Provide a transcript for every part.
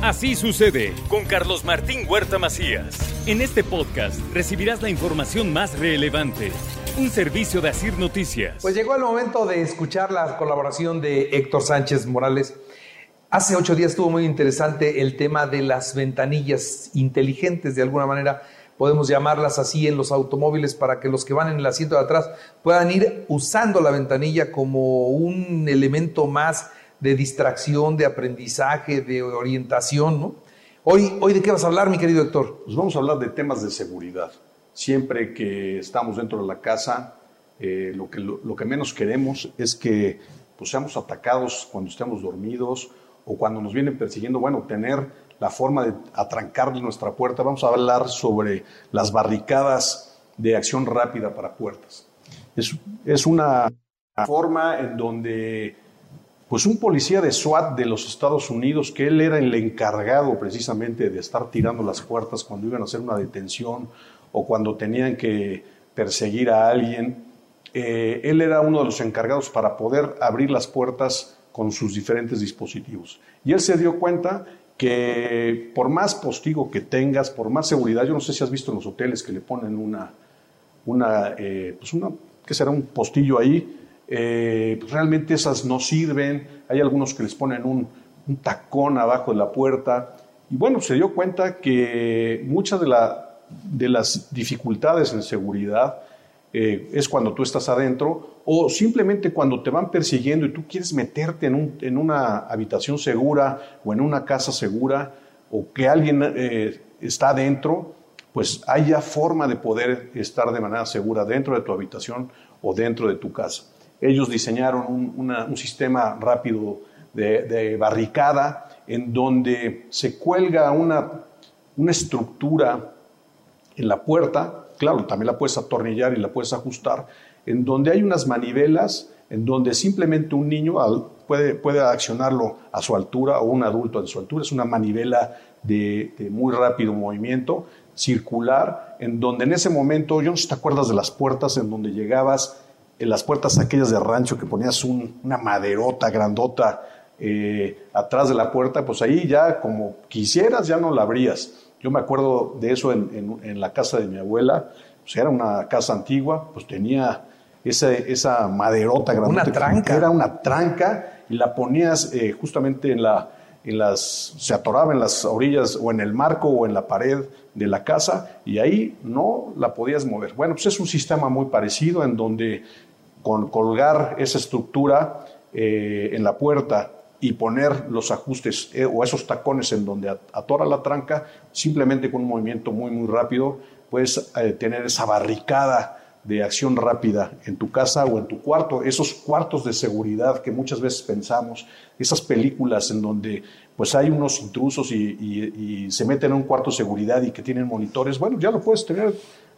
Así sucede con Carlos Martín Huerta Macías. En este podcast recibirás la información más relevante. Un servicio de Asir Noticias. Pues llegó el momento de escuchar la colaboración de Héctor Sánchez Morales. Hace ocho días estuvo muy interesante el tema de las ventanillas inteligentes, de alguna manera podemos llamarlas así en los automóviles para que los que van en el asiento de atrás puedan ir usando la ventanilla como un elemento más de distracción, de aprendizaje, de orientación, ¿no? Hoy, hoy ¿de qué vas a hablar, mi querido Héctor? Pues vamos a hablar de temas de seguridad. Siempre que estamos dentro de la casa, eh, lo, que, lo, que menos queremos es que pues, seamos atacados cuando estemos dormidos o cuando nos vienen persiguiendo. Bueno, tener la forma de atrancar nuestra puerta. Vamos a hablar sobre las barricadas de acción rápida para puertas. Es, es una forma en donde pues un policía de SWAT de los Estados Unidos, que él era el encargado precisamente de estar tirando las puertas cuando iban a hacer una detención o cuando tenían que perseguir a alguien, eh, él era uno de los encargados para poder abrir las puertas con sus diferentes dispositivos. Y él se dio cuenta que por más postigo que tengas, por más seguridad, yo no sé si has visto en los hoteles que le ponen una, una, eh, pues una, ¿qué será? Un postillo ahí, eh, pues realmente esas no sirven, hay algunos que les ponen un, tacón abajo de la puerta, y bueno, se dio cuenta que muchas de, la, de las dificultades en seguridad eh, es cuando tú estás adentro o simplemente cuando te van persiguiendo y tú quieres meterte en una habitación segura o en una casa segura o que alguien eh, está adentro, pues haya forma de poder estar de manera segura dentro de tu habitación o dentro de tu casa. Ellos diseñaron un, sistema rápido de, barricada en donde se cuelga una, estructura en la puerta, claro, también la puedes atornillar y la puedes ajustar, en donde hay unas manivelas, en donde simplemente un niño puede, puede accionarlo a su altura o un adulto a su altura. Es una manivela de, de, muy rápido movimiento, circular, en donde en ese momento, yo no sé si te acuerdas de las puertas en donde llegabas en las puertas aquellas de rancho que ponías una maderota grandota eh, atrás de la puerta, pues ahí ya como quisieras ya no la abrías. Yo me acuerdo de eso en, la casa de mi abuela, pues era una casa antigua, pues tenía esa, esa maderota grandota. Una tranca. Era una tranca y la ponías eh, justamente en la, en las, se atoraba en las orillas o en el marco o en la pared de la casa y ahí no la podías mover. Bueno, pues es un sistema muy parecido en donde con colgar esa estructura eh, en la puerta y poner los ajustes eh, o esos tacones en donde atora la tranca, simplemente con un movimiento muy, muy rápido, puedes eh, tener esa barricada de acción rápida en tu casa o en tu cuarto, esos cuartos de seguridad que muchas veces pensamos, esas películas en donde pues hay unos intrusos y, y se meten en un cuarto de seguridad y que tienen monitores, bueno, ya lo puedes tener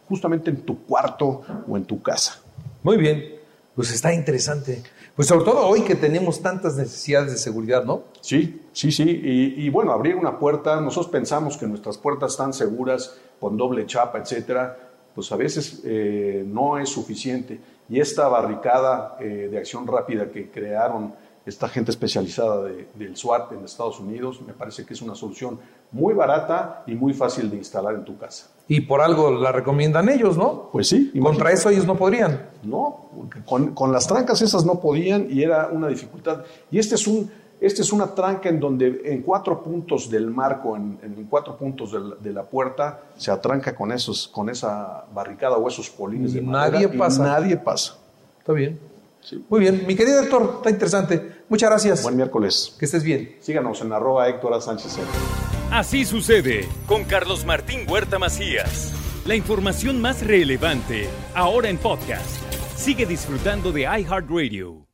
justamente en tu cuarto o en tu casa. Muy bien, pues está interesante. Pues sobre todo hoy que tenemos tantas necesidades de seguridad, ¿no? Sí, sí, sí. Y, bueno, abrir una puerta, nosotros pensamos que nuestras puertas están seguras, con doble chapa, etcétera, pues a veces eh, no es suficiente. Y esta barricada eh, de acción rápida que crearon esta gente especializada del SWAT en Estados Unidos, me parece que es una solución muy barata y muy fácil de instalar en tu casa. Y por algo la recomiendan ellos, ¿no? Pues sí. Contra eso ellos no podrían. No, con, con, las trancas esas no podían y era una dificultad. Y este es un, este es una tranca en donde en cuatro puntos del marco, en, en cuatro puntos de la, de la, puerta, se atranca con, esos, con esa barricada o esos polines de madera. Nadie pasa. nadie pasa. Está bien. Muy bien, mi querido Héctor, está interesante. Muchas gracias. Buen miércoles. Que estés bien. Síganos en arroba Héctor A. Sánchez. Así sucede con Carlos Martín Huerta Macías. La información más relevante, ahora en podcast. Sigue disfrutando de iHeartRadio.